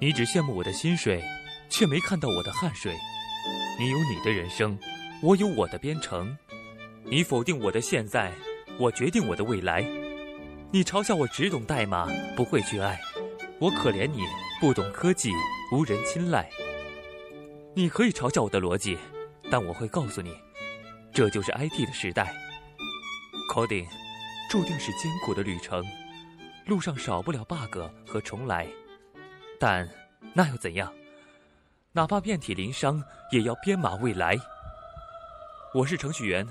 你只羡慕我的薪水，却没看到我的汗水。你有你的人生，我有我的编程。你否定我的现在，我决定我的未来。你嘲笑我只懂代码，不会去爱。我可怜你不懂科技，无人青睐。你可以嘲笑我的逻辑，但我会告诉你，这就是 IT 的时代。Coding 注定是艰苦的旅程，路上少不了 bug 和重来。但那又怎样？哪怕遍体鳞伤，也要编码未来。我是程序员，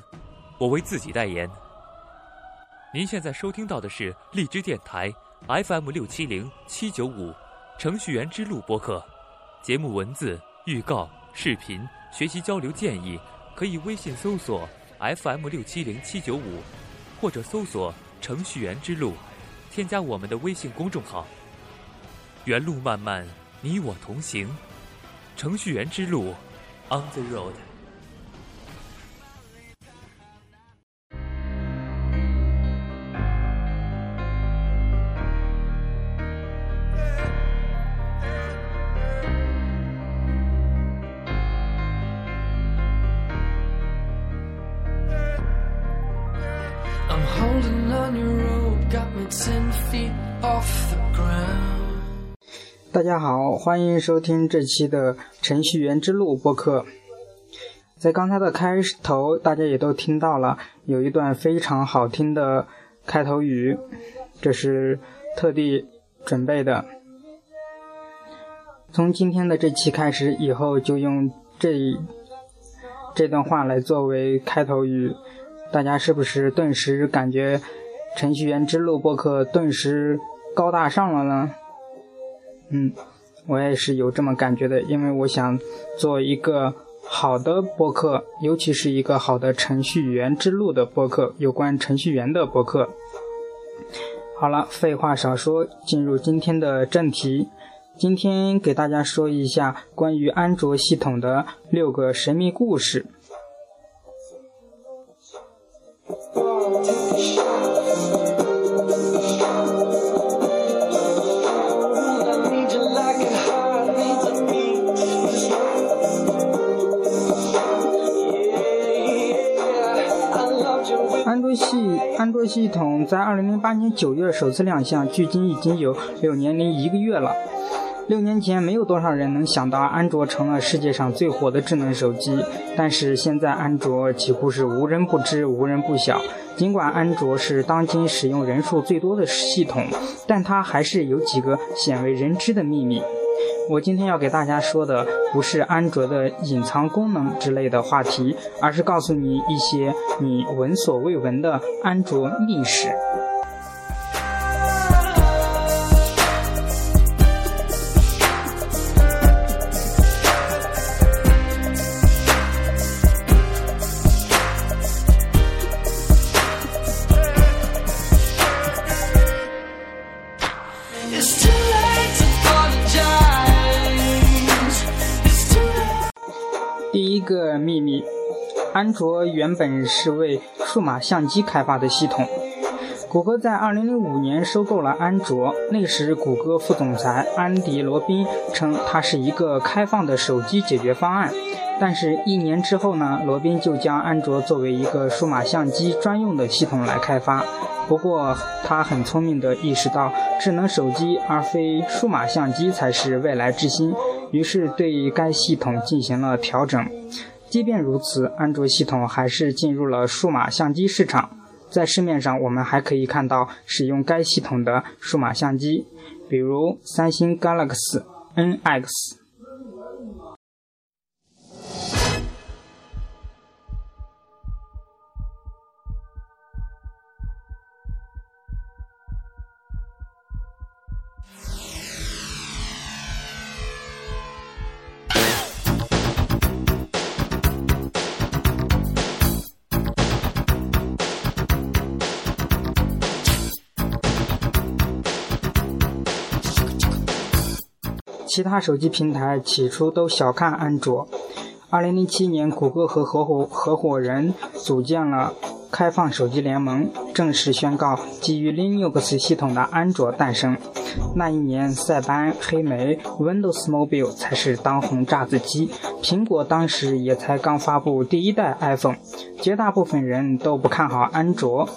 我为自己代言。您现在收听到的是荔枝电台 FM 六七零七九五程序员之路播客。节目文字、预告、视频、学习交流建议，可以微信搜索 FM 六七零七九五，或者搜索程序员之路，添加我们的微信公众号。原路漫漫，你我同行。程序员之路，On the road。大家好，欢迎收听这期的程序员之路播客。在刚才的开头，大家也都听到了，有一段非常好听的开头语，这是特地准备的。从今天的这期开始，以后就用这这段话来作为开头语，大家是不是顿时感觉程序员之路播客顿时高大上了呢？嗯，我也是有这么感觉的，因为我想做一个好的播客，尤其是一个好的程序员之路的播客，有关程序员的播客。好了，废话少说，进入今天的正题。今天给大家说一下关于安卓系统的六个神秘故事。安卓系统在2008年9月首次亮相，距今已经有六年零一个月了。六年前，没有多少人能想到安卓成了世界上最火的智能手机，但是现在安卓几乎是无人不知、无人不晓。尽管安卓是当今使用人数最多的系统，但它还是有几个鲜为人知的秘密。我今天要给大家说的不是安卓的隐藏功能之类的话题，而是告诉你一些你闻所未闻的安卓秘史。安卓原本是为数码相机开发的系统。谷歌在2005年收购了安卓，那时谷歌副总裁安迪·罗宾称它是一个开放的手机解决方案。但是，一年之后呢，罗宾就将安卓作为一个数码相机专用的系统来开发。不过，他很聪明地意识到，智能手机而非数码相机才是未来之星，于是对该系统进行了调整。即便如此，安卓系统还是进入了数码相机市场。在市面上，我们还可以看到使用该系统的数码相机，比如三星 Galaxy NX。其他手机平台起初都小看安卓。2007年，谷歌和合伙合伙人组建了开放手机联盟，正式宣告基于 Linux 系统的安卓诞生。那一年，塞班、黑莓、Windows Mobile 才是当红炸子鸡，苹果当时也才刚发布第一代 iPhone，绝大部分人都不看好安卓。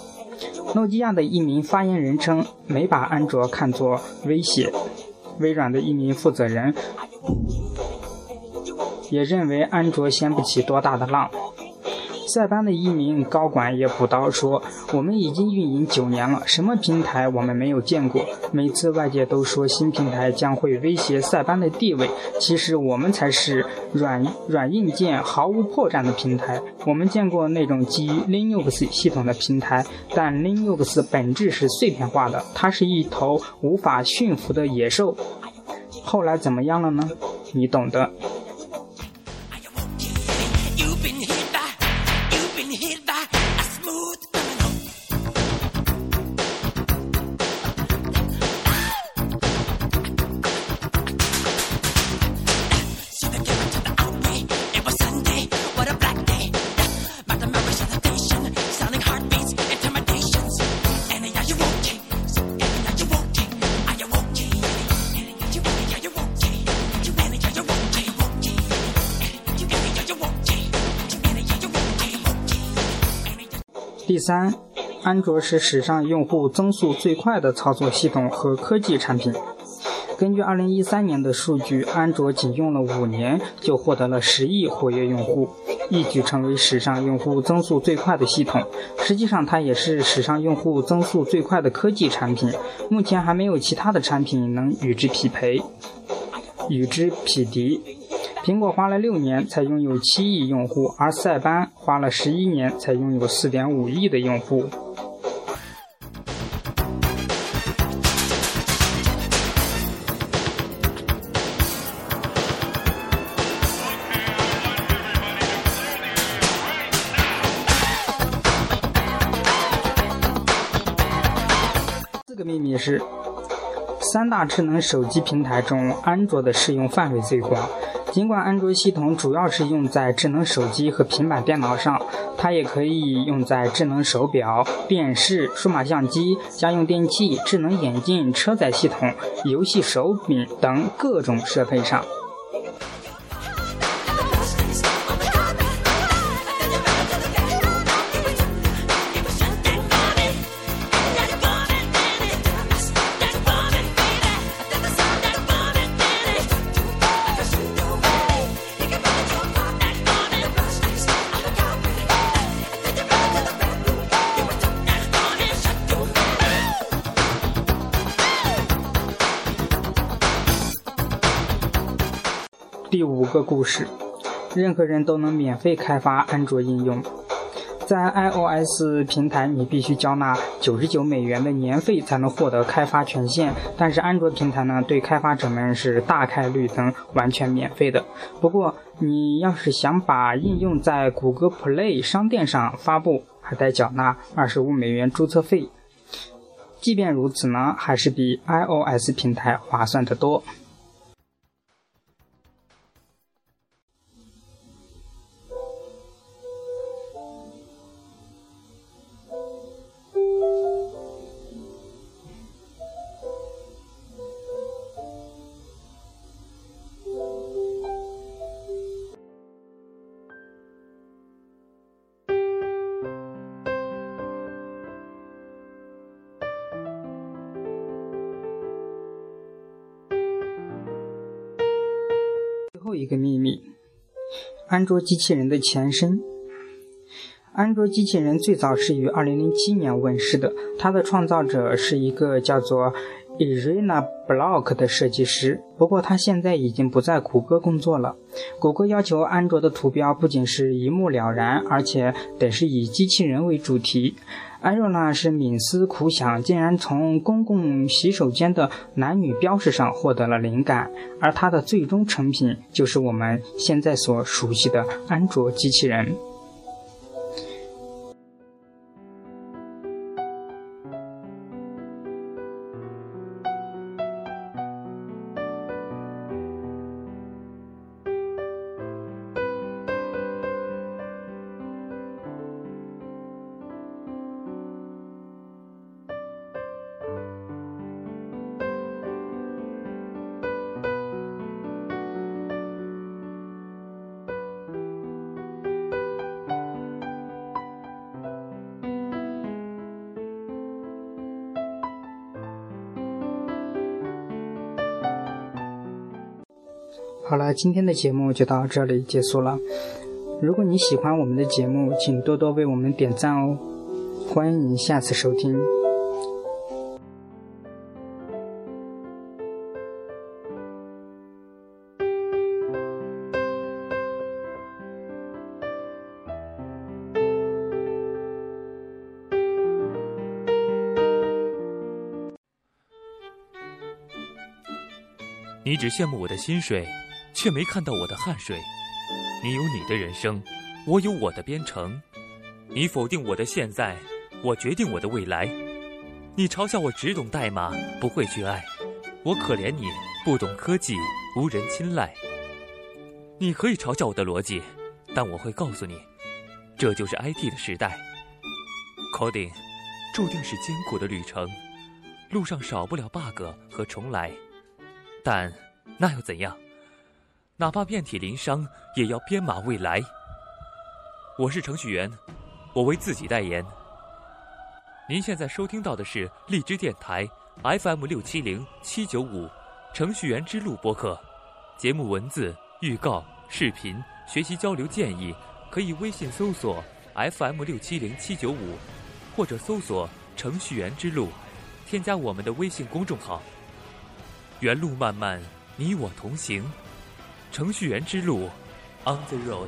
诺基亚的一名发言人称，没把安卓看作威胁。微软的一名负责人也认为安卓掀不起多大的浪。塞班的一名高管也补刀说：“我们已经运营九年了，什么平台我们没有见过？每次外界都说新平台将会威胁塞班的地位，其实我们才是软软硬件毫无破绽的平台。我们见过那种基于 Linux 系统的平台，但 Linux 本质是碎片化的，它是一头无法驯服的野兽。后来怎么样了呢？你懂的。”第三，安卓是史上用户增速最快的操作系统和科技产品。根据2013年的数据，安卓仅用了五年就获得了十亿活跃用户，一举成为史上用户增速最快的系统。实际上，它也是史上用户增速最快的科技产品。目前还没有其他的产品能与之匹配、与之匹敌。苹果花了六年才拥有七亿用户，而塞班花了十一年才拥有四点五亿的用户。四个秘密是：三大智能手机平台中，安卓的适用范围最广。尽管安卓系统主要是用在智能手机和平板电脑上，它也可以用在智能手表、电视、数码相机、家用电器、智能眼镜、车载系统、游戏手柄等各种设备上。五个故事，任何人都能免费开发安卓应用。在 iOS 平台，你必须交纳九十九美元的年费才能获得开发权限，但是安卓平台呢，对开发者们是大概率能完全免费的。不过，你要是想把应用在谷歌 Play 商店上发布，还得缴纳二十五美元注册费。即便如此呢，还是比 iOS 平台划算得多。又一个秘密：安卓机器人的前身。安卓机器人最早是于2007年问世的，它的创造者是一个叫做 Irina Block 的设计师。不过他现在已经不在谷歌工作了。谷歌要求安卓的图标不仅是一目了然，而且得是以机器人为主题。艾若娜是冥思苦想，竟然从公共洗手间的男女标识上获得了灵感，而它的最终成品就是我们现在所熟悉的安卓机器人。好了，今天的节目就到这里结束了。如果你喜欢我们的节目，请多多为我们点赞哦。欢迎下次收听。你只羡慕我的薪水，却没看到我的汗水。你有你的人生，我有我的编程。你否定我的现在，我决定我的未来。你嘲笑我只懂代码，不会去爱。我可怜你不懂科技，无人青睐。你可以嘲笑我的逻辑，但我会告诉你，这就是 IT 的时代。Coding 注定是艰苦的旅程，路上少不了 bug 和重来。但那又怎样？哪怕遍体鳞伤，也要编码未来。我是程序员，我为自己代言。您现在收听到的是荔枝电台 FM 六七零七九五程序员之路播客。节目文字、预告、视频、学习交流建议，可以微信搜索 FM 六七零七九五，或者搜索程序员之路，添加我们的微信公众号。原路漫漫，你我同行。程序员之路，On the road。